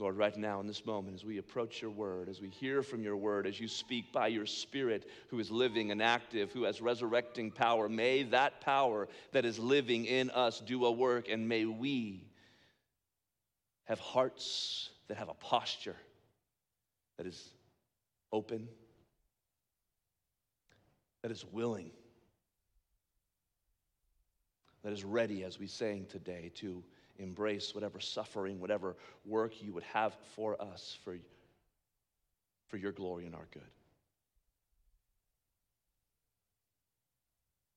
Lord, right now in this moment, as we approach your word, as we hear from your word, as you speak by your spirit who is living and active, who has resurrecting power, may that power that is living in us do a work, and may we have hearts that have a posture that is open, that is willing, that is ready, as we sang today, to embrace whatever suffering, whatever work you would have for us for, for your glory and our good.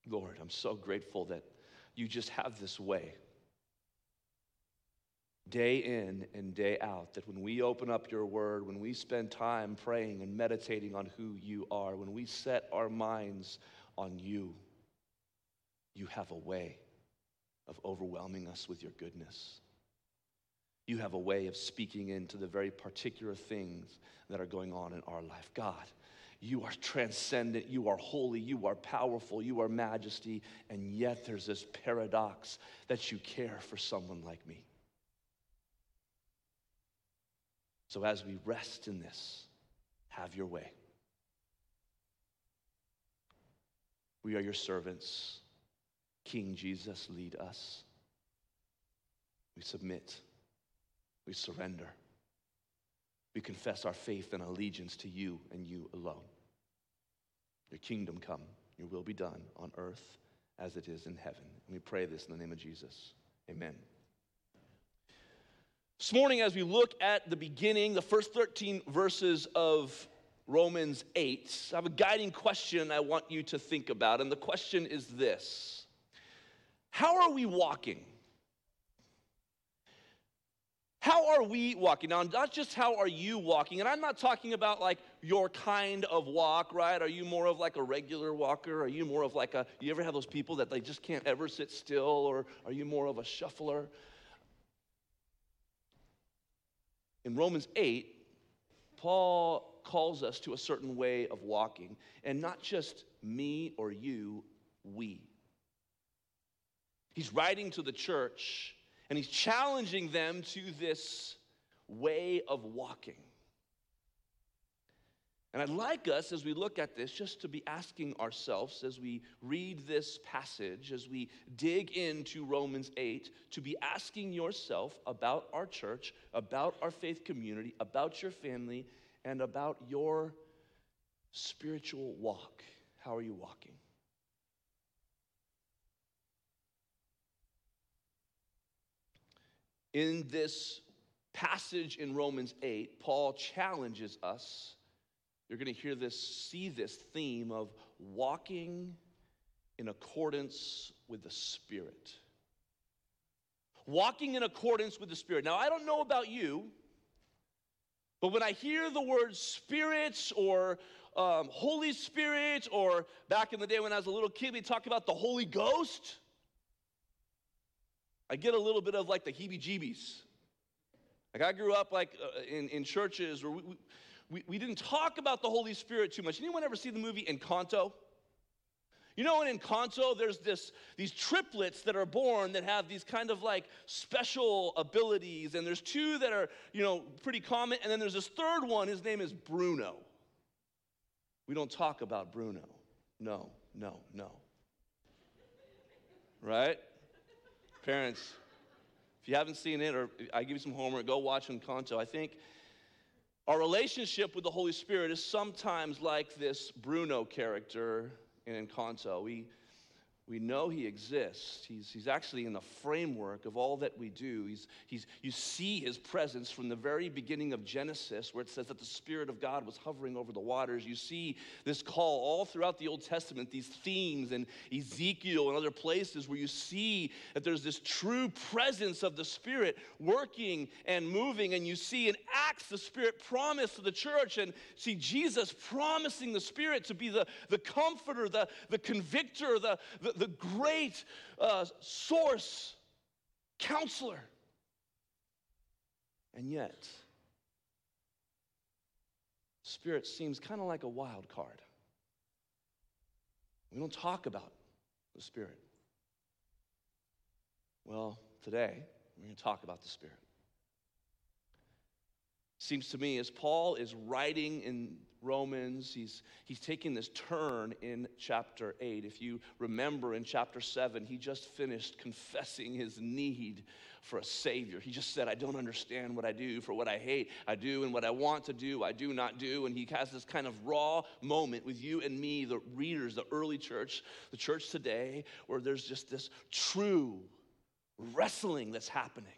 Lord, I'm so grateful that you just have this way, day in and day out, that when we open up your word, when we spend time praying and meditating on who you are, when we set our minds on you, you have a way of overwhelming us with your goodness. You have a way of speaking into the very particular things that are going on in our life. God, you are transcendent, you are holy, you are powerful, you are majesty, and yet there's this paradox that you care for someone like me. So as we rest in this, have your way. We are your servants. King Jesus, lead us. We submit. We surrender. We confess our faith and allegiance to you and you alone. Your kingdom come, your will be done on earth as it is in heaven. And we pray this in the name of Jesus. Amen. This morning, as we look at the beginning, the first 13 verses of Romans 8, I have a guiding question I want you to think about. And the question is this how are we walking? How are we walking? Now, not just how are you walking, and I'm not talking about like your kind of walk, right? Are you more of like a regular walker? Are you more of like a, you ever have those people that they just can't ever sit still, or are you more of a shuffler? In Romans 8, Paul calls us to a certain way of walking, and not just me or you, we. He's writing to the church and he's challenging them to this way of walking. And I'd like us, as we look at this, just to be asking ourselves as we read this passage, as we dig into Romans 8, to be asking yourself about our church, about our faith community, about your family, and about your spiritual walk. How are you walking? In this passage in Romans 8, Paul challenges us. You're going to hear this, see this theme of walking in accordance with the Spirit. Walking in accordance with the Spirit. Now, I don't know about you, but when I hear the word Spirit or um, Holy Spirit, or back in the day when I was a little kid, we talk about the Holy Ghost. I get a little bit of like the heebie jeebies. Like I grew up like uh, in, in churches where we, we, we didn't talk about the Holy Spirit too much. Anyone ever see the movie Encanto? You know, in Encanto, there's this, these triplets that are born that have these kind of like special abilities, and there's two that are, you know, pretty common, and then there's this third one, his name is Bruno. We don't talk about Bruno. No, no, no. Right? Parents, if you haven't seen it, or I give you some homework, go watch Encanto. I think our relationship with the Holy Spirit is sometimes like this Bruno character in Encanto. We we know he exists. He's, he's actually in the framework of all that we do. He's, he's, you see his presence from the very beginning of Genesis, where it says that the Spirit of God was hovering over the waters. You see this call all throughout the Old Testament, these themes in Ezekiel and other places where you see that there's this true presence of the Spirit working and moving. And you see in Acts the Spirit promised to the church, and see Jesus promising the Spirit to be the, the comforter, the, the convictor, the, the the, great uh, source, counselor. And yet, Spirit seems kind of like a wild card. We don't talk about the Spirit. Well, today, we're going to talk about the Spirit. Seems to me as Paul is writing in Romans, he's, he's taking this turn in chapter 8. If you remember in chapter 7, he just finished confessing his need for a Savior. He just said, I don't understand what I do, for what I hate, I do, and what I want to do, I do not do. And he has this kind of raw moment with you and me, the readers, the early church, the church today, where there's just this true wrestling that's happening.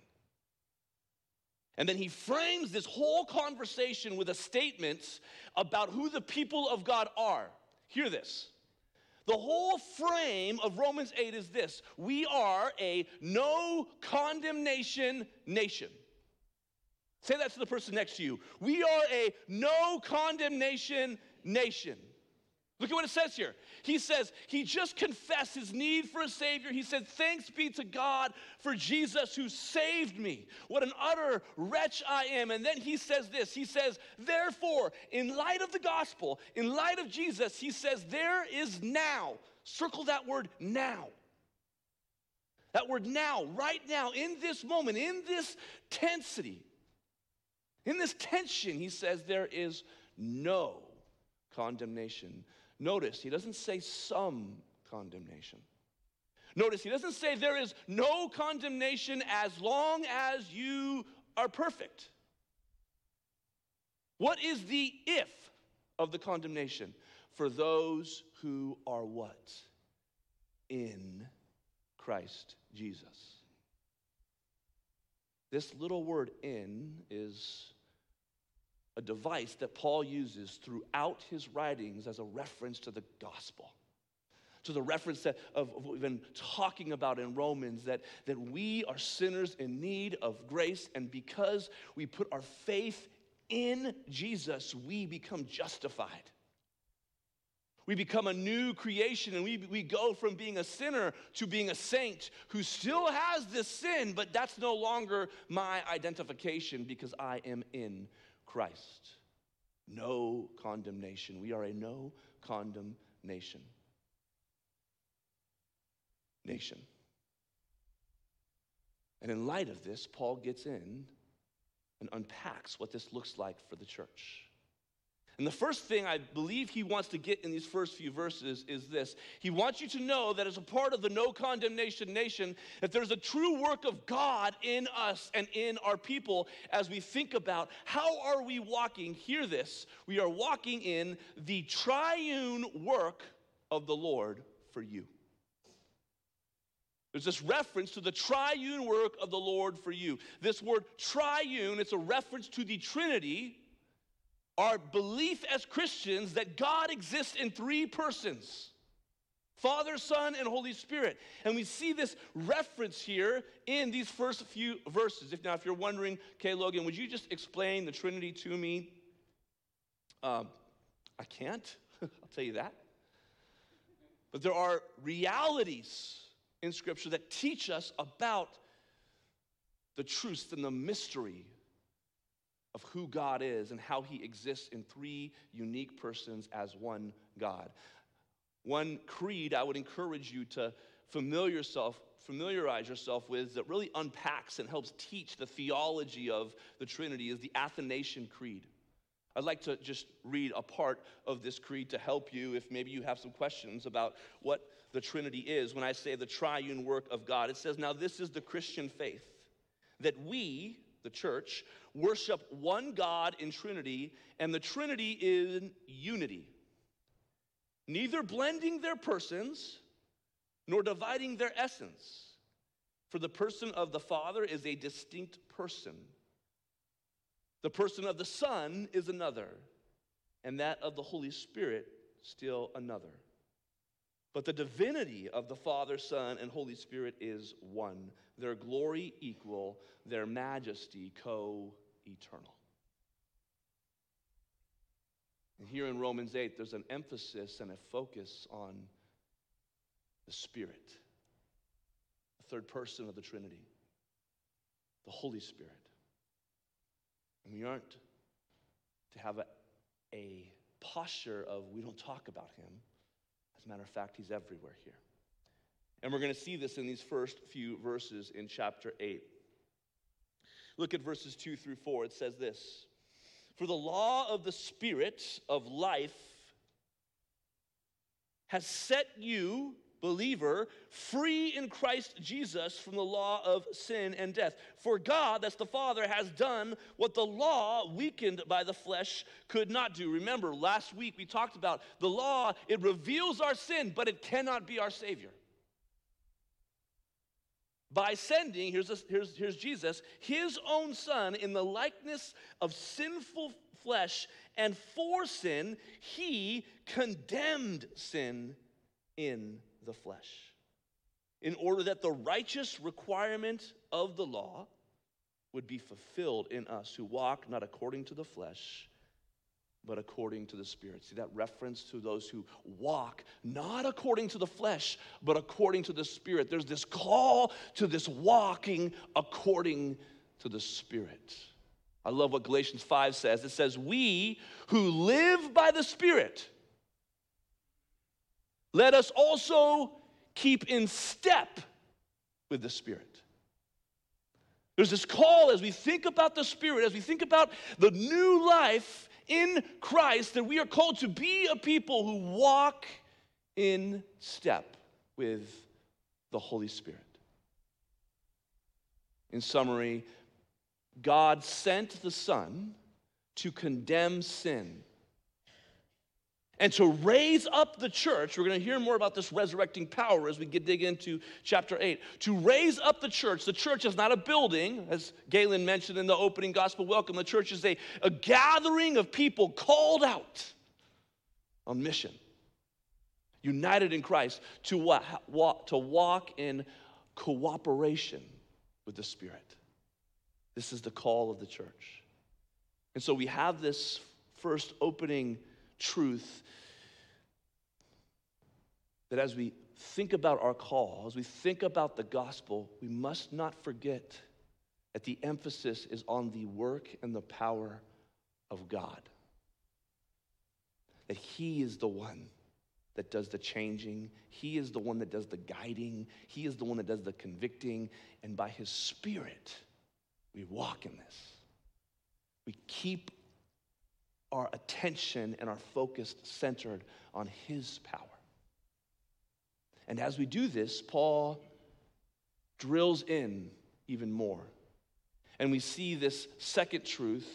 And then he frames this whole conversation with a statement about who the people of God are. Hear this. The whole frame of Romans 8 is this we are a no condemnation nation. Say that to the person next to you. We are a no condemnation nation. Look at what it says here. He says, he just confessed his need for a Savior. He said, Thanks be to God for Jesus who saved me. What an utter wretch I am. And then he says this He says, Therefore, in light of the gospel, in light of Jesus, he says, There is now, circle that word now. That word now, right now, in this moment, in this tensity, in this tension, he says, There is no condemnation Notice, he doesn't say some condemnation. Notice, he doesn't say there is no condemnation as long as you are perfect. What is the if of the condemnation? For those who are what? In Christ Jesus. This little word in is a device that Paul uses throughout his writings as a reference to the gospel. To the reference that, of, of what we've been talking about in Romans, that, that we are sinners in need of grace, and because we put our faith in Jesus, we become justified. We become a new creation and we, we go from being a sinner to being a saint who still has this sin, but that's no longer my identification because I am in Christ. No condemnation. We are a no condemnation nation. And in light of this, Paul gets in and unpacks what this looks like for the church. And the first thing I believe he wants to get in these first few verses is this. He wants you to know that as a part of the no condemnation nation, that there's a true work of God in us and in our people as we think about how are we walking, hear this, we are walking in the triune work of the Lord for you. There's this reference to the triune work of the Lord for you. This word triune, it's a reference to the Trinity our belief as Christians that God exists in three persons Father, Son, and Holy Spirit. And we see this reference here in these first few verses. If now, if you're wondering, okay, Logan, would you just explain the Trinity to me? Um, I can't, I'll tell you that. But there are realities in Scripture that teach us about the truth and the mystery of who God is and how he exists in three unique persons as one God. One creed I would encourage you to familiar yourself, familiarize yourself with that really unpacks and helps teach the theology of the Trinity is the Athanasian Creed. I'd like to just read a part of this creed to help you if maybe you have some questions about what the Trinity is. When I say the triune work of God, it says, Now this is the Christian faith, that we, the church, worship one God in Trinity, and the Trinity in unity, neither blending their persons nor dividing their essence. For the person of the Father is a distinct person, the person of the Son is another, and that of the Holy Spirit still another. But the divinity of the Father, Son, and Holy Spirit is one, their glory equal, their majesty co eternal. And here in Romans 8, there's an emphasis and a focus on the Spirit, the third person of the Trinity, the Holy Spirit. And we aren't to have a, a posture of we don't talk about him. A matter of fact, he's everywhere here. And we're going to see this in these first few verses in chapter 8. Look at verses 2 through 4. It says this For the law of the Spirit of life has set you believer, free in Christ Jesus from the law of sin and death. For God, that's the Father, has done what the law, weakened by the flesh, could not do. Remember, last week we talked about the law, it reveals our sin, but it cannot be our Savior. By sending, here's, a, here's, here's Jesus, his own Son in the likeness of sinful flesh, and for sin, he condemned sin in the flesh, in order that the righteous requirement of the law would be fulfilled in us who walk not according to the flesh, but according to the Spirit. See that reference to those who walk not according to the flesh, but according to the Spirit. There's this call to this walking according to the Spirit. I love what Galatians 5 says. It says, We who live by the Spirit, let us also keep in step with the Spirit. There's this call as we think about the Spirit, as we think about the new life in Christ, that we are called to be a people who walk in step with the Holy Spirit. In summary, God sent the Son to condemn sin and to raise up the church, we're going to hear more about this resurrecting power as we get dig into chapter 8. To raise up the church, the church is not a building, as Galen mentioned in the opening gospel welcome. The church is a, a gathering of people called out on mission, united in Christ to, what, walk, to walk in cooperation with the Spirit. This is the call of the church. And so we have this first opening truth that as we think about our call, as we think about the gospel, we must not forget that the emphasis is on the work and the power of God. That He is the one that does the changing, He is the one that does the guiding, He is the one that does the convicting, and by His Spirit, we walk in this. We keep our attention and our focus centered on His power. And as we do this, Paul drills in even more. And we see this second truth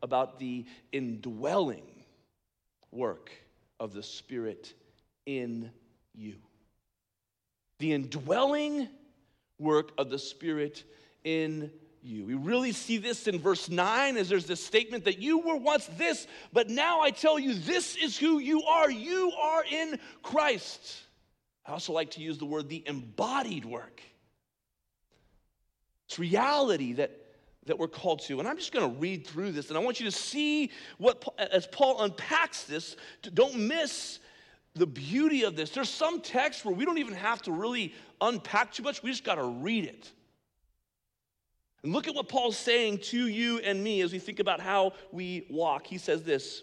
about the indwelling work of the Spirit in you. The indwelling work of the Spirit in you. We really see this in verse 9 as there's this statement that you were once this, but now I tell you, this is who you are. You are in Christ. I also like to use the word the embodied work. It's reality that, that we're called to. And I'm just going to read through this, and I want you to see what, as Paul unpacks this, don't miss the beauty of this. There's some text where we don't even have to really unpack too much, we just got to read it. And look at what Paul's saying to you and me as we think about how we walk. He says this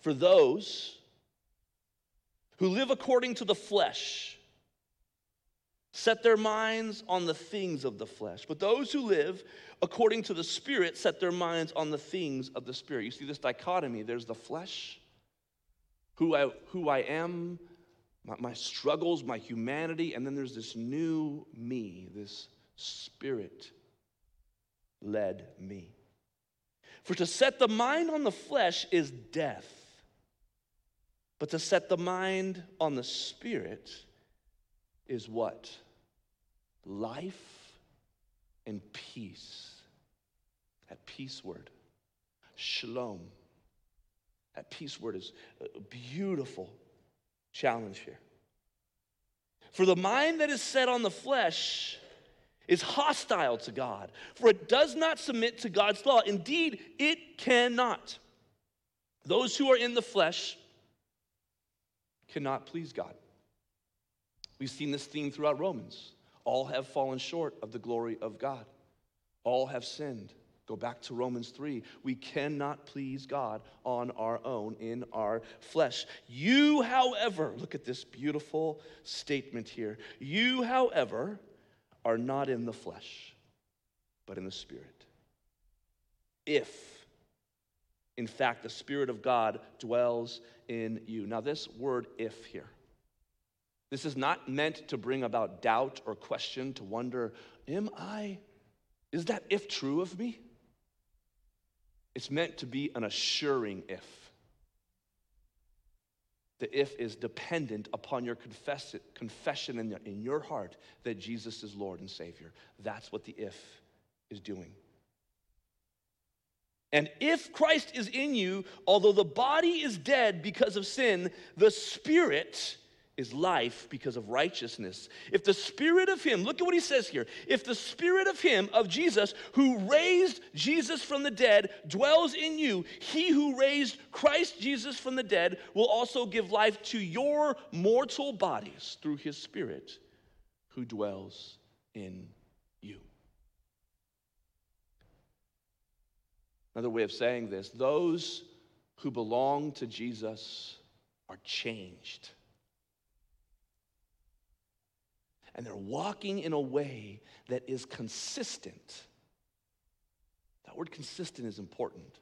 For those who live according to the flesh set their minds on the things of the flesh, but those who live according to the Spirit set their minds on the things of the Spirit. You see this dichotomy there's the flesh, who I, who I am, my, my struggles, my humanity, and then there's this new me, this Spirit led me. For to set the mind on the flesh is death, but to set the mind on the spirit is what? Life and peace. That peace word, shalom. That peace word is a beautiful challenge here. For the mind that is set on the flesh is hostile to God, for it does not submit to God's law. Indeed, it cannot. Those who are in the flesh cannot please God. We've seen this theme throughout Romans. All have fallen short of the glory of God, all have sinned. Go back to Romans 3. We cannot please God on our own in our flesh. You, however, look at this beautiful statement here. You, however, are not in the flesh, but in the Spirit. If In fact, the Spirit of God dwells in you. Now, this word if here, this is not meant to bring about doubt or question, to wonder, am I, is that if true of me? It's meant to be an assuring if. The if is dependent upon your confess, confession in, in your heart that Jesus is Lord and Savior. That's what the if is doing. And if Christ is in you, although the body is dead because of sin, the spirit is life because of righteousness. If the spirit of him, look at what he says here. If the spirit of him, of Jesus, who raised Jesus from the dead, dwells in you, he who raised Christ Jesus from the dead will also give life to your mortal bodies through his spirit who dwells in you. Another way of saying this those who belong to Jesus are changed. And they're walking in a way that is consistent. That word consistent is important.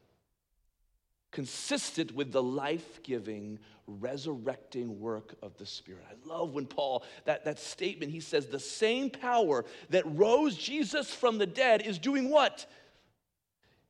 Consistent with the life giving, resurrecting work of the Spirit. I love when Paul, that, that statement, he says, the same power that rose Jesus from the dead is doing what?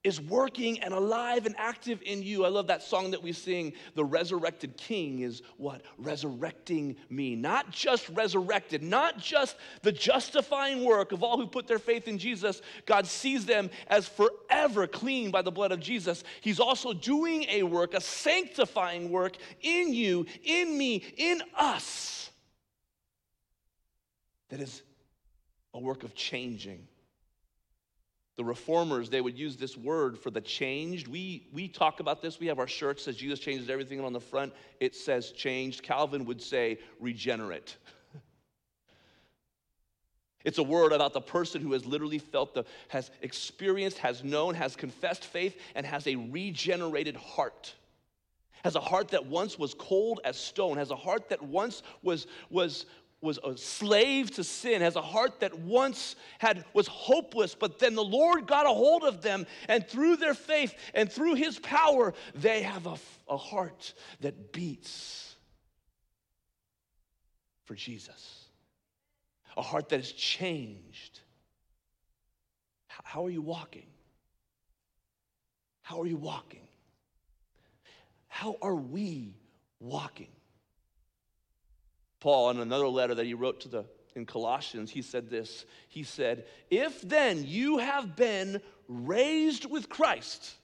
Is working and alive and active in you. I love that song that we sing. The resurrected king is what? Resurrecting me. Not just resurrected, not just the justifying work of all who put their faith in Jesus. God sees them as forever clean by the blood of Jesus. He's also doing a work, a sanctifying work in you, in me, in us that is a work of changing the reformers, they would use this word for the changed. We, we talk about this. We have our shirt says Jesus changes everything, and on the front it says changed. Calvin would say regenerate. It's a word about the person who has literally felt the, has experienced, has known, has confessed faith, and has a regenerated heart. Has a heart that once was cold as stone, has a heart that once was, was, was a slave to sin, has a heart that once had was hopeless, but then the Lord got a hold of them, and through their faith and through his power, they have a, a heart that beats for Jesus. A heart that is changed. How are you walking? How are you walking? How are we walking? Paul, in another letter that he wrote to the in Colossians, he said this. He said, If then you have been raised with Christ,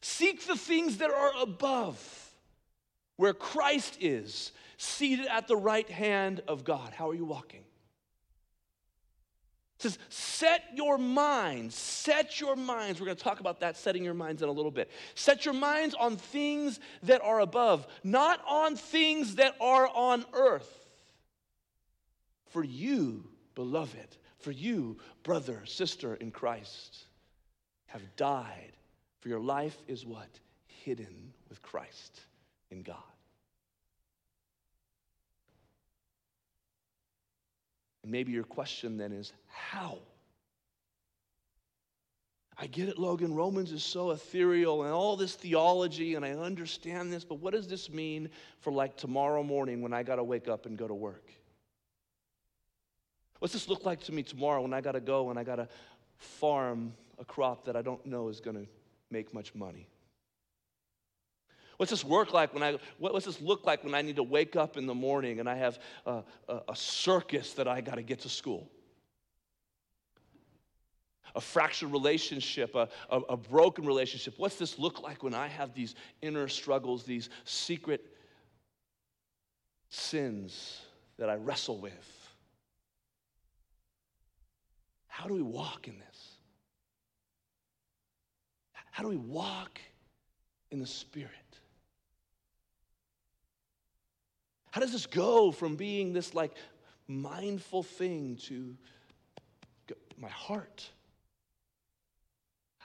seek the things that are above, where Christ is, seated at the right hand of God. How are you walking? It says, set your minds, set your minds. We're going to talk about that, setting your minds in a little bit. Set your minds on things that are above, not on things that are on earth. For you, beloved, for you, brother, sister in Christ, have died. For your life is what? Hidden with Christ in God. And maybe your question then is how? I get it, Logan. Romans is so ethereal and all this theology, and I understand this, but what does this mean for like tomorrow morning when I got to wake up and go to work? What's this look like to me tomorrow when I got to go and I got to farm a crop that I don't know is going to make much money? What's this work like when I, what, what's this look like when I need to wake up in the morning and I have a, a, a circus that I got to get to school? A fractured relationship, a, a, a broken relationship. What's this look like when I have these inner struggles, these secret sins that I wrestle with? How do we walk in this? How do we walk in the Spirit? How does this go from being this like mindful thing to my heart?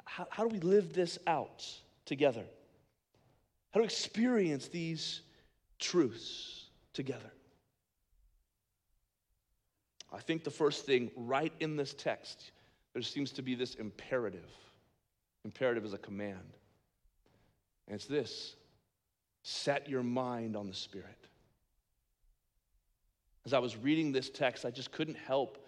How, how do we live this out together? How do we experience these truths together? I think the first thing right in this text, there seems to be this imperative. Imperative is a command. And it's this set your mind on the Spirit. As I was reading this text, I just couldn't help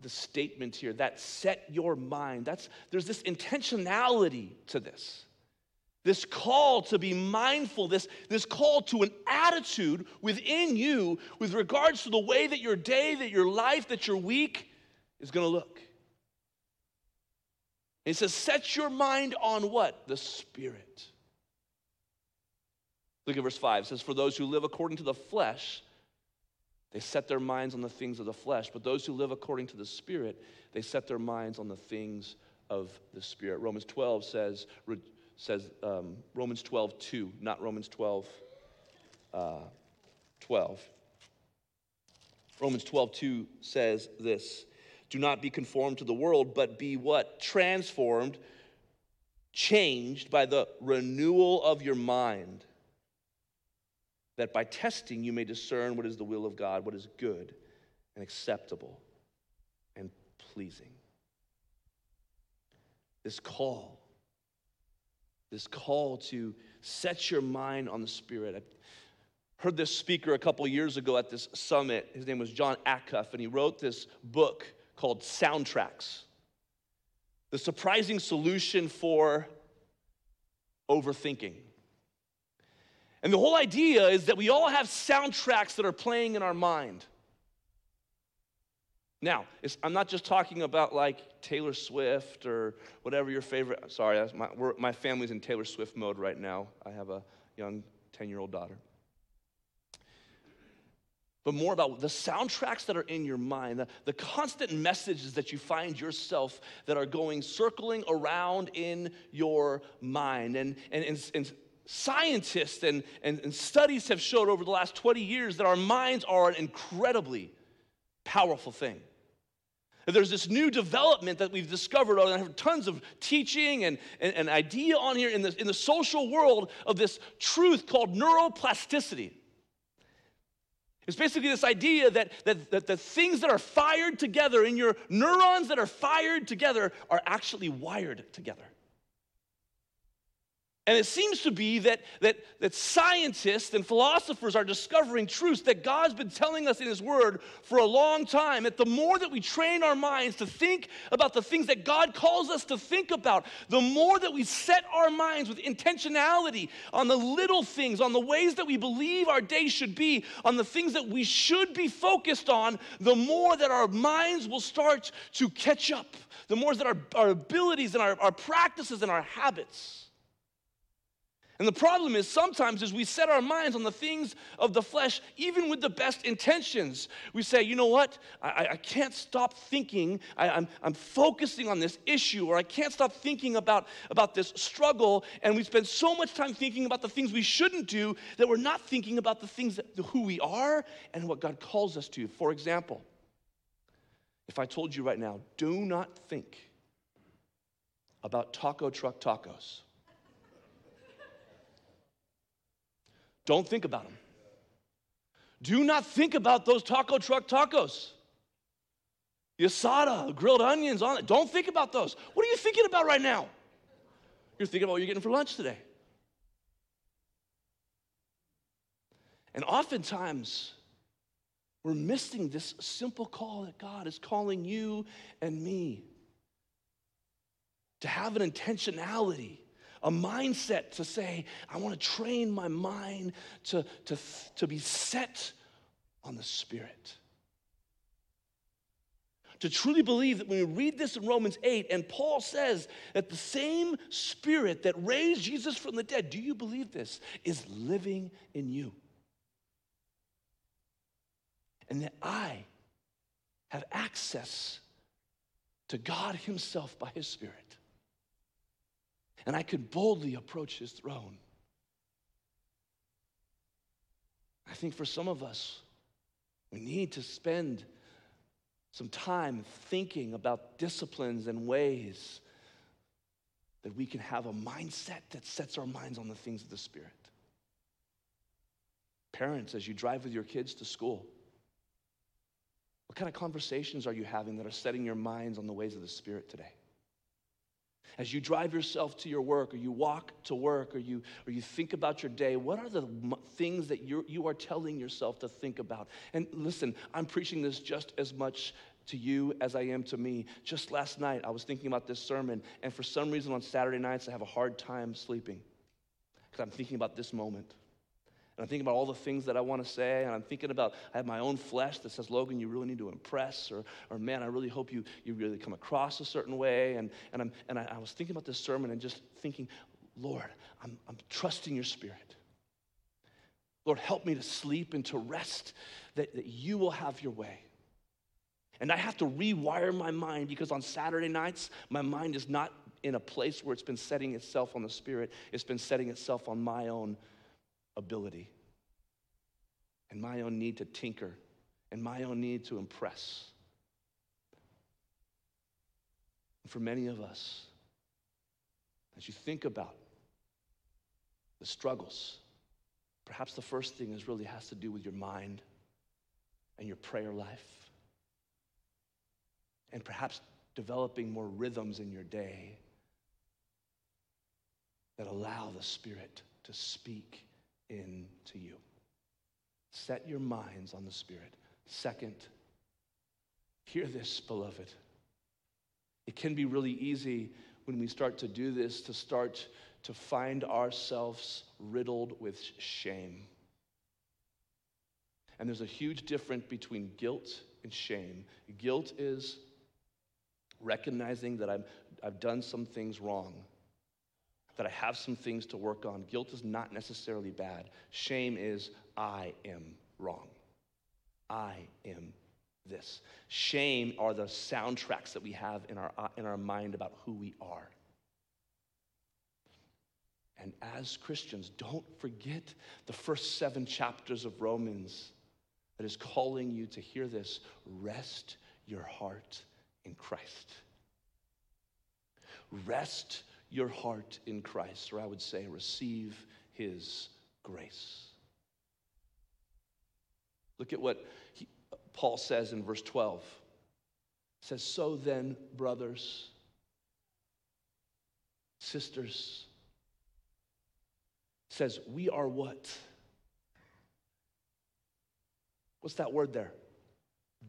the statement here that set your mind. That's there's this intentionality to this. This call to be mindful, this, this call to an attitude within you with regards to the way that your day, that your life, that your week is going to look. It says, set your mind on what? The Spirit. Look at verse 5. It says, For those who live according to the flesh, they set their minds on the things of the flesh. But those who live according to the Spirit, they set their minds on the things of the Spirit. Romans 12 says, says um, Romans 12, 2, not Romans 12, uh, 12. Romans 12, 2 says this Do not be conformed to the world, but be what? Transformed, changed by the renewal of your mind that by testing you may discern what is the will of God, what is good and acceptable and pleasing. This call, this call to set your mind on the Spirit. I heard this speaker a couple years ago at this summit. His name was Jon Acuff, and he wrote this book called Soundtracks The Surprising Solution for Overthinking. And the whole idea is that we all have soundtracks that are playing in our mind. Now, I'm not just talking about like Taylor Swift or whatever your favorite. Sorry, my, my family's in Taylor Swift mode right now. I have a young 10 year old daughter. But more about the soundtracks that are in your mind, the, the constant messages that you find yourself that are going circling around in your mind. And, and, and, and scientists and, and, and, studies have showed over the last 20 years that our minds are an incredibly powerful thing. There's this new development that we've discovered, and I have tons of teaching and, and idea on here in the, in the social world of this truth called neuroplasticity. It's basically this idea that, that, that the things that are fired together in your neurons that are fired together are actually wired together. And it seems to be that, that, that scientists and philosophers are discovering truths that God's been telling us in His Word for a long time. That the more that we train our minds to think about the things that God calls us to think about, the more that we set our minds with intentionality on the little things, on the ways that we believe our day should be, on the things that we should be focused on, the more that our minds will start to catch up, the more that our, our abilities and our, our practices and our habits and the problem is sometimes as we set our minds on the things of the flesh, even with the best intentions, we say, you know what? I, I can't stop thinking. I, I'm, I'm focusing on this issue, or I can't stop thinking about, about this struggle. And we spend so much time thinking about the things we shouldn't do that we're not thinking about the things that who we are and what God calls us to. For example, if I told you right now, do not think about taco truck tacos. Don't think about them. Do not think about those taco truck tacos. The asada, grilled onions on it. Don't think about those. What are you thinking about right now? You're thinking about what you're getting for lunch today. And oftentimes, we're missing this simple call that God is calling you and me to have an intentionality a mindset to say, I want to train my mind to, to, to be set on the Spirit. To truly believe that when we read this in Romans 8, and Paul says that the same Spirit that raised Jesus from the dead, do you believe this, is living in you? And that I have access to God Himself by His Spirit and I could boldly approach his throne. I think for some of us, we need to spend some time thinking about disciplines and ways that we can have a mindset that sets our minds on the things of the Spirit. Parents, as you drive with your kids to school, what kind of conversations are you having that are setting your minds on the ways of the Spirit today? As you drive yourself to your work, or you walk to work, or you, or you think about your day, what are the things that you're, you are telling yourself to think about? And listen, I'm preaching this just as much to you as I am to me. Just last night, I was thinking about this sermon, and for some reason on Saturday nights, I have a hard time sleeping because I'm thinking about this moment. And I'm thinking about all the things that I want to say, and I'm thinking about I have my own flesh that says, Logan, you really need to impress, or, or man, I really hope you, you really come across a certain way. And, and, I'm, and I, I was thinking about this sermon and just thinking, Lord, I'm, I'm trusting your spirit. Lord, help me to sleep and to rest, that, that you will have your way. And I have to rewire my mind because on Saturday nights, my mind is not in a place where it's been setting itself on the Spirit, it's been setting itself on my own ability and my own need to tinker and my own need to impress. And for many of us, as you think about the struggles, perhaps the first thing is really has to do with your mind and your prayer life and perhaps developing more rhythms in your day that allow the Spirit to speak into you. Set your minds on the Spirit. Second, hear this, beloved. It can be really easy when we start to do this to start to find ourselves riddled with shame. And there's a huge difference between guilt and shame. Guilt is recognizing that I'm, I've done some things wrong, that I have some things to work on. Guilt is not necessarily bad. Shame is, I am wrong. I am this. Shame are the soundtracks that we have in our, in our mind about who we are. And as Christians, don't forget the first seven chapters of Romans that is calling you to hear this rest your heart in Christ. Rest your heart in Christ, or I would say, receive his grace. Look at what he, Paul says in verse 12. He says, So then, brothers, sisters, says, we are what? What's that word there?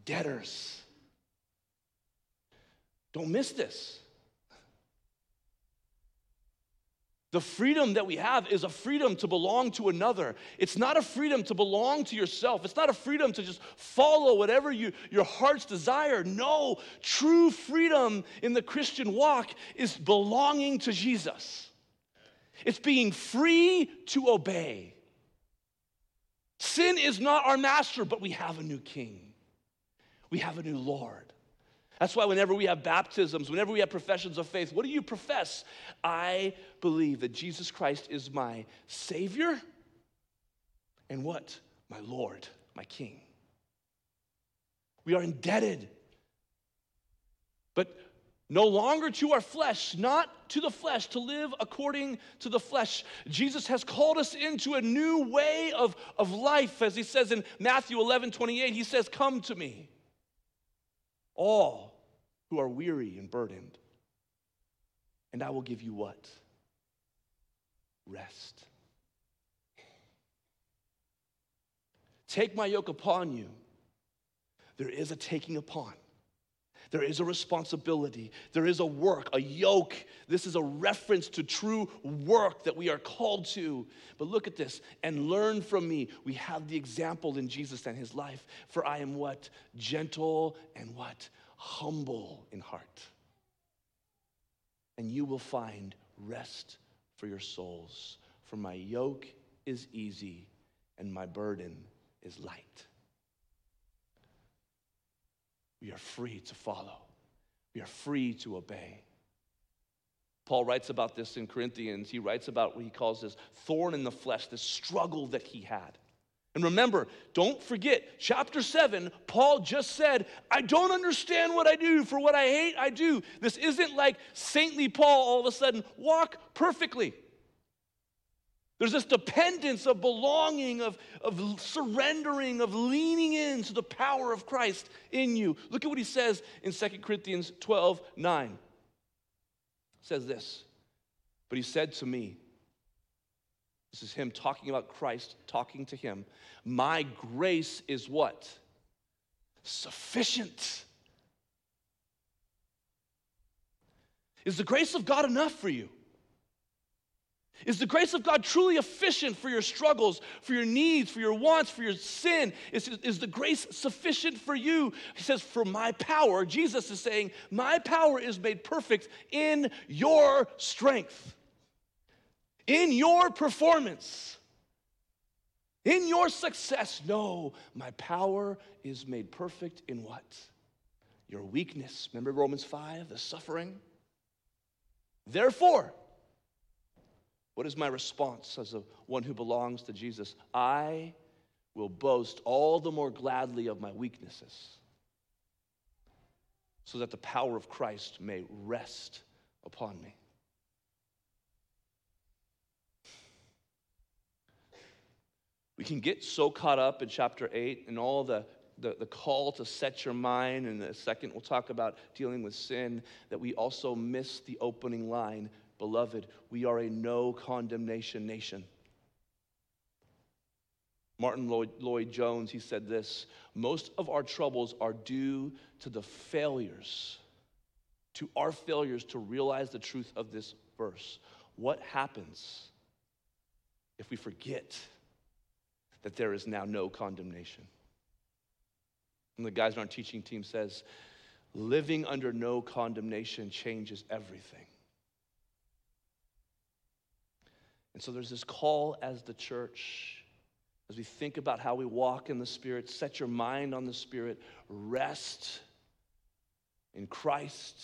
Debtors. Don't miss this. The freedom that we have is a freedom to belong to another. It's not a freedom to belong to yourself. It's not a freedom to just follow whatever you, your heart's desire. No, true freedom in the Christian walk is belonging to Jesus. It's being free to obey. Sin is not our master, but we have a new king. We have a new Lord. That's why whenever we have baptisms, whenever we have professions of faith, what do you profess? I believe that Jesus Christ is my Savior and what? My Lord, my King. We are indebted, but no longer to our flesh, not to the flesh, to live according to the flesh. Jesus has called us into a new way of, of life. As he says in Matthew 11 28, he says, Come to me, all who are weary and burdened. And I will give you what? Rest. Take my yoke upon you. There is a taking upon. There is a responsibility. There is a work, a yoke. This is a reference to true work that we are called to. But look at this and learn from me. We have the example in Jesus and his life. For I am what? Gentle and what? Humble in heart. And you will find rest for your souls. For my yoke is easy and my burden is light. We are free to follow, we are free to obey. Paul writes about this in Corinthians. He writes about what he calls this thorn in the flesh, this struggle that he had. And remember, don't forget, chapter 7, Paul just said, I don't understand what I do, for what I hate, I do. This isn't like saintly Paul all of a sudden walk perfectly. There's this dependence of belonging, of, of surrendering, of leaning into the power of Christ in you. Look at what he says in 2 Corinthians 12 9. says this, but he said to me, this is him talking about Christ, talking to him. My grace is what? Sufficient. Is the grace of God enough for you? Is the grace of God truly efficient for your struggles, for your needs, for your wants, for your sin? Is, is the grace sufficient for you? He says, For my power, Jesus is saying, My power is made perfect in your strength in your performance, in your success. No, my power is made perfect in what? Your weakness. Remember Romans 5, the suffering? Therefore, what is my response as a one who belongs to Jesus? I will boast all the more gladly of my weaknesses so that the power of Christ may rest upon me. We can get so caught up in chapter 8 and all the, the, the, call to set your mind, and the second we'll talk about dealing with sin, that we also miss the opening line Beloved, we are a no condemnation nation. Martyn Lloyd, Lloyd Jones, he said this Most of our troubles are due to the failures, to our failures to realize the truth of this verse. What happens if we forget? That there is now no condemnation. And the guys on our teaching team says, living under no condemnation changes everything. And so there's this call as the church, as we think about how we walk in the Spirit, set your mind on the Spirit, rest in Christ.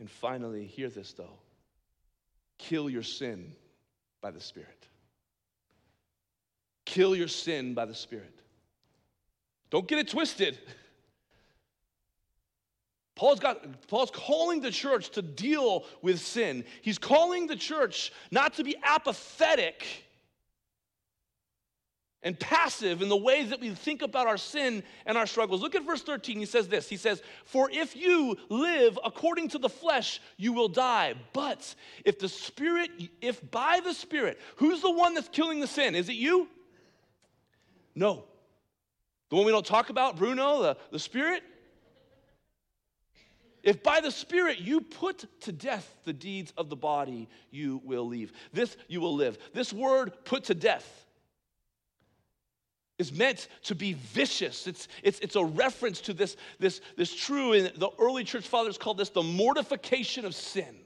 And finally, hear this though kill your sin by the Spirit. Kill your sin by the Spirit. Don't get it twisted. Paul's got Paul's calling the church to deal with sin. He's calling the church not to be apathetic and passive in the ways that we think about our sin and our struggles. Look at verse 13. He says this. He says, "For if you live according to the flesh, you will die. But if the spirit if by the spirit, who's the one that's killing the sin? Is it you? No. The one we don't talk about, Bruno, the, the Spirit? If by the Spirit you put to death the deeds of the body, you will leave. This you will live. This word, put to death, is meant to be vicious. It's, it's, it's a reference to this, this, this true, and the early church fathers called this the mortification of sin.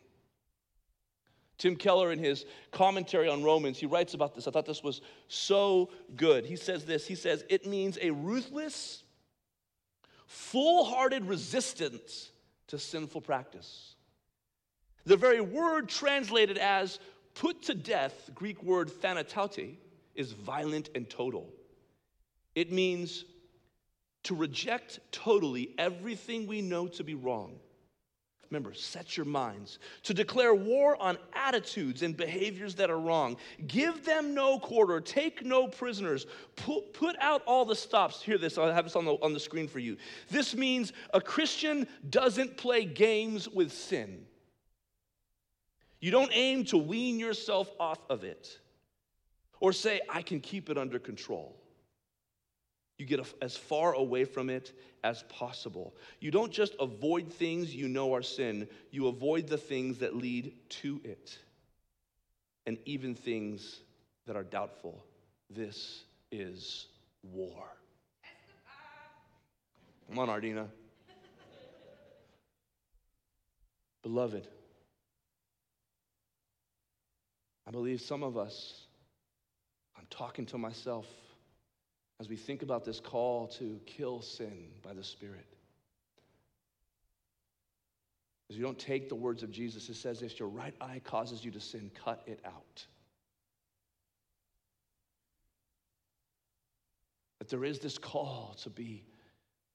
Tim Keller, in his commentary on Romans, he writes about this. I thought this was so good. He says this He says, It means a ruthless, full hearted resistance to sinful practice. The very word translated as put to death, Greek word thanatoute, is violent and total. It means to reject totally everything we know to be wrong Remember, set your minds to declare war on attitudes and behaviors that are wrong. Give them no quarter, take no prisoners, put, put out all the stops. Hear this, I'll have this on the, on the screen for you. This means a Christian doesn't play games with sin. You don't aim to wean yourself off of it or say, I can keep it under control. You get as far away from it as possible. You don't just avoid things you know are sin, you avoid the things that lead to it, and even things that are doubtful. This is war. Come on, Ardina. Beloved, I believe some of us, I'm talking to myself, as we think about this call to kill sin by the Spirit. As you don't take the words of Jesus, it says, if your right eye causes you to sin, cut it out. That there is this call to be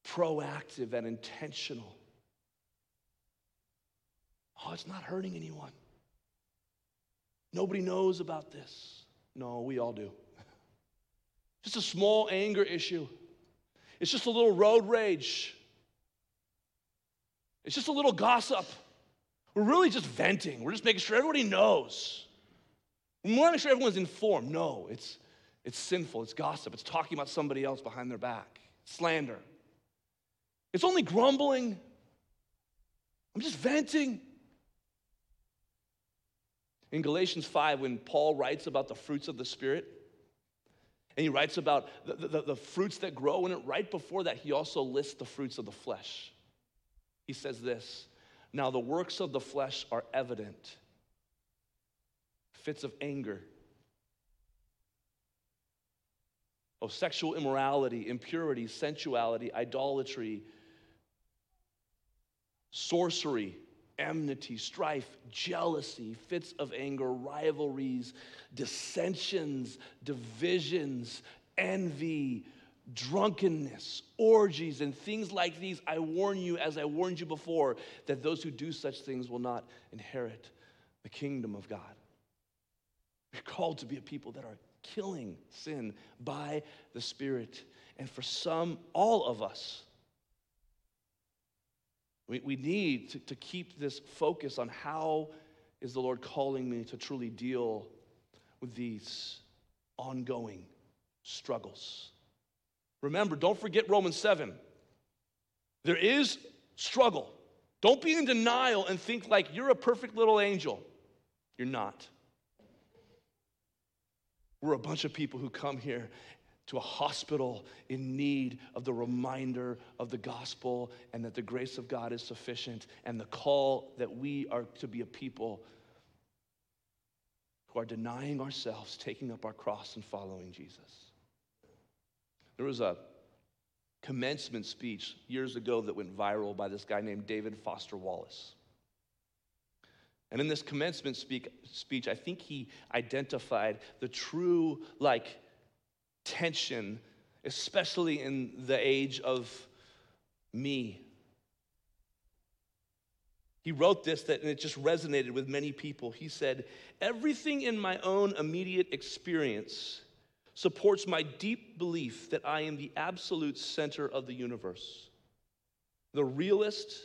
proactive and intentional. Oh, it's not hurting anyone. Nobody knows about this. No, we all do. Just a small anger issue. It's just a little road rage. It's just a little gossip. we're really just venting. We're just making sure everybody knows. We want to make sure everyone's informed. No, it's, it's sinful. It's gossip. It's talking about somebody else behind their back. Slander. It's only grumbling. I'm just venting. In Galatians 5, when Paul writes about the fruits of the Spirit, and he writes about the, the, the, fruits that grow in it, right before that, he also lists the fruits of the flesh. He says this Now the works of the flesh are evident fits of anger, of sexual immorality, impurity, sensuality, idolatry, sorcery enmity, strife, jealousy, fits of anger, rivalries, dissensions, divisions, envy, drunkenness, orgies, and things like these. I warn you, as I warned you before, that those who do such things will not inherit the kingdom of God. We're called to be a people that are killing sin by the Spirit. And for some, all of us, we, we need to, to keep this focus on how is the Lord calling me to truly deal with these ongoing struggles. Remember, don't forget Romans 7. There is struggle. Don't be in denial and think like you're a perfect little angel. You're not. We're a bunch of people who come here to a hospital in need of the reminder of the gospel and that the grace of God is sufficient and the call that we are to be a people who are denying ourselves, taking up our cross, and following Jesus. There was a commencement speech years ago that went viral by this guy named David Foster Wallace. And in this commencement speak, speech, I think he identified the true, like, tension, especially in the age of me. He wrote this that and it just resonated with many people. He said, Everything in my own immediate experience supports my deep belief that I am the absolute center of the universe, the realest,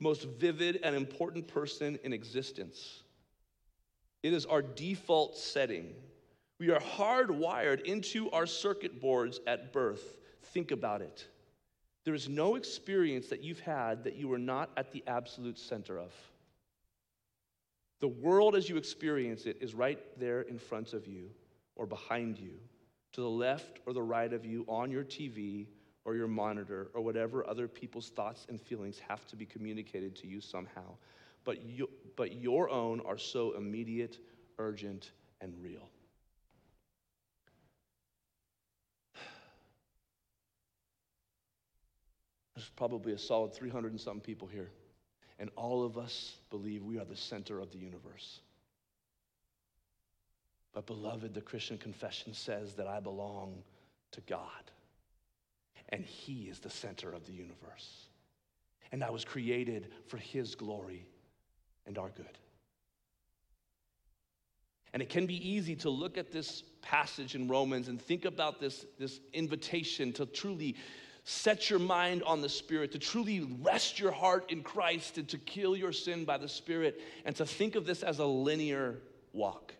most vivid, and important person in existence. It is our default setting we are hardwired into our circuit boards at birth. Think about it. There is no experience that you've had that you are not at the absolute center of. The world as you experience it is right there in front of you or behind you, to the left or the right of you, on your TV or your monitor or whatever other people's thoughts and feelings have to be communicated to you somehow. But, you, but your own are so immediate, urgent, and real. There's probably a solid 300 and some people here. And all of us believe we are the center of the universe. But, beloved, the Christian confession says that I belong to God. And He is the center of the universe. And I was created for His glory and our good. And it can be easy to look at this passage in Romans and think about this, this invitation to truly set your mind on the Spirit, to truly rest your heart in Christ, and to kill your sin by the Spirit, and to think of this as a linear walk.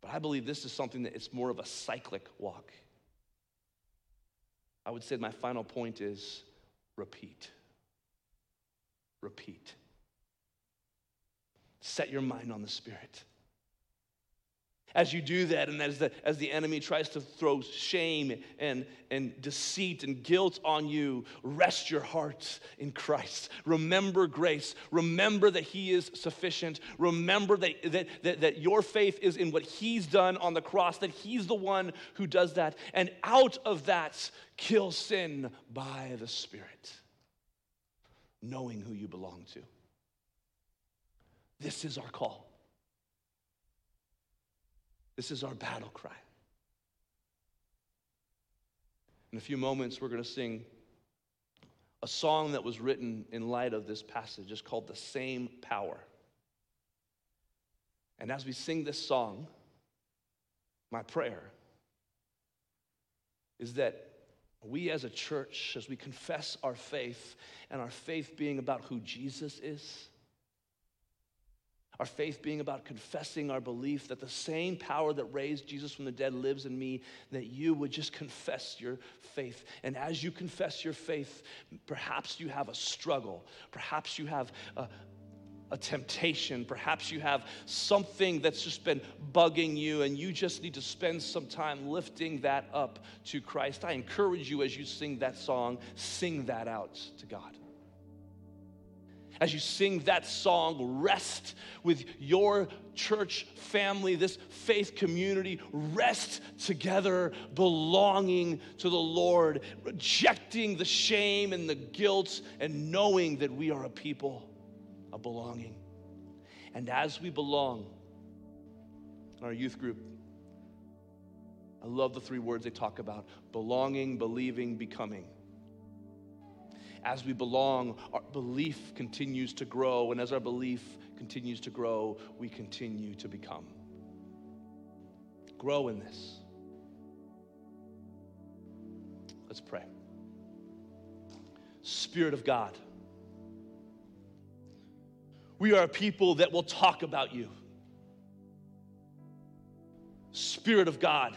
But I believe this is something that it's more of a cyclic walk. I would say my final point is repeat. Repeat. Set your mind on the Spirit. As you do that, and as the, as the enemy tries to throw shame and, and deceit and guilt on you, rest your heart in Christ. Remember grace. Remember that He is sufficient. Remember that, that, that, that your faith is in what He's done on the cross, that He's the one who does that. And out of that, kill sin by the Spirit, knowing who you belong to. This is our call. This is our battle cry. In a few moments, we're going to sing a song that was written in light of this passage. It's called The Same Power. And as we sing this song, my prayer is that we as a church, as we confess our faith, and our faith being about who Jesus is, our faith being about confessing our belief that the same power that raised Jesus from the dead lives in me, that you would just confess your faith. And as you confess your faith, perhaps you have a struggle, perhaps you have a, a temptation. Perhaps you have something that's just been bugging you and you just need to spend some time lifting that up to Christ. I encourage you as you sing that song, sing that out to God. As you sing that song, rest with your church family, this faith community, rest together, belonging to the Lord, rejecting the shame and the guilt, and knowing that we are a people a belonging. And as we belong in our youth group, I love the three words they talk about belonging, believing, becoming. As we belong, our belief continues to grow, and as our belief continues to grow, we continue to become. Grow in this. Let's pray. Spirit of God. We are a people that will talk about you. Spirit of God.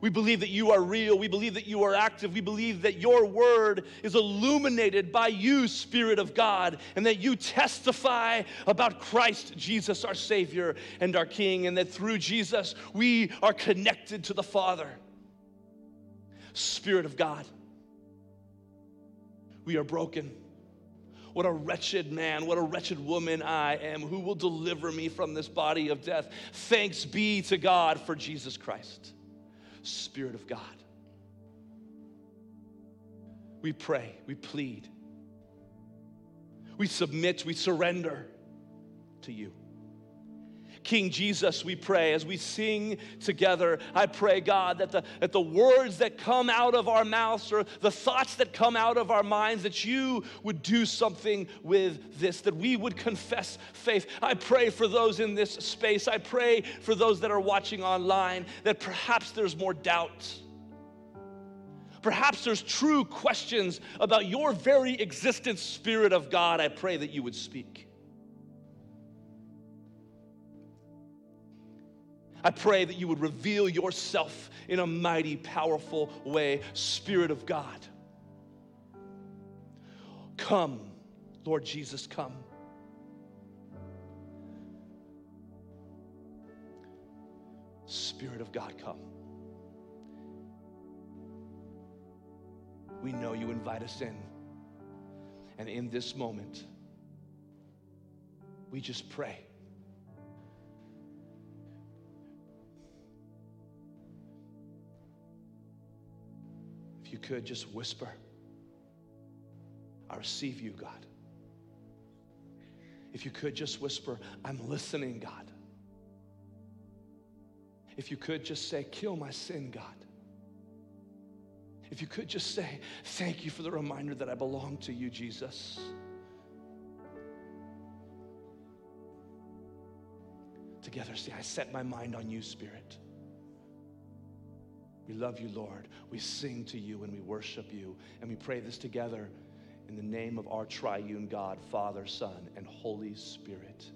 We believe that you are real. We believe that you are active. We believe that your word is illuminated by you, Spirit of God, and that you testify about Christ Jesus, our Savior and our King, and that through Jesus we are connected to the Father. Spirit of God, we are broken. What a wretched man, what a wretched woman I am. Who will deliver me from this body of death? Thanks be to God for Jesus Christ, Spirit of God. We pray, we plead, we submit, we surrender to you. King Jesus, we pray as we sing together. I pray, God, that the, that the words that come out of our mouths or the thoughts that come out of our minds, that you would do something with this, that we would confess faith. I pray for those in this space. I pray for those that are watching online that perhaps there's more doubt. Perhaps there's true questions about your very existence, Spirit of God. I pray that you would speak. I pray that you would reveal yourself in a mighty, powerful way, Spirit of God. Come, Lord Jesus, come. Spirit of God, come. We know you invite us in. And in this moment, we just pray You could just whisper, I receive you, God. If you could just whisper, I'm listening, God. If you could just say, kill my sin, God. If you could just say, thank you for the reminder that I belong to you, Jesus. Together, say, I set my mind on you, Spirit. We love you, Lord. We sing to you and we worship you. And we pray this together in the name of our triune God, Father, Son, and Holy Spirit.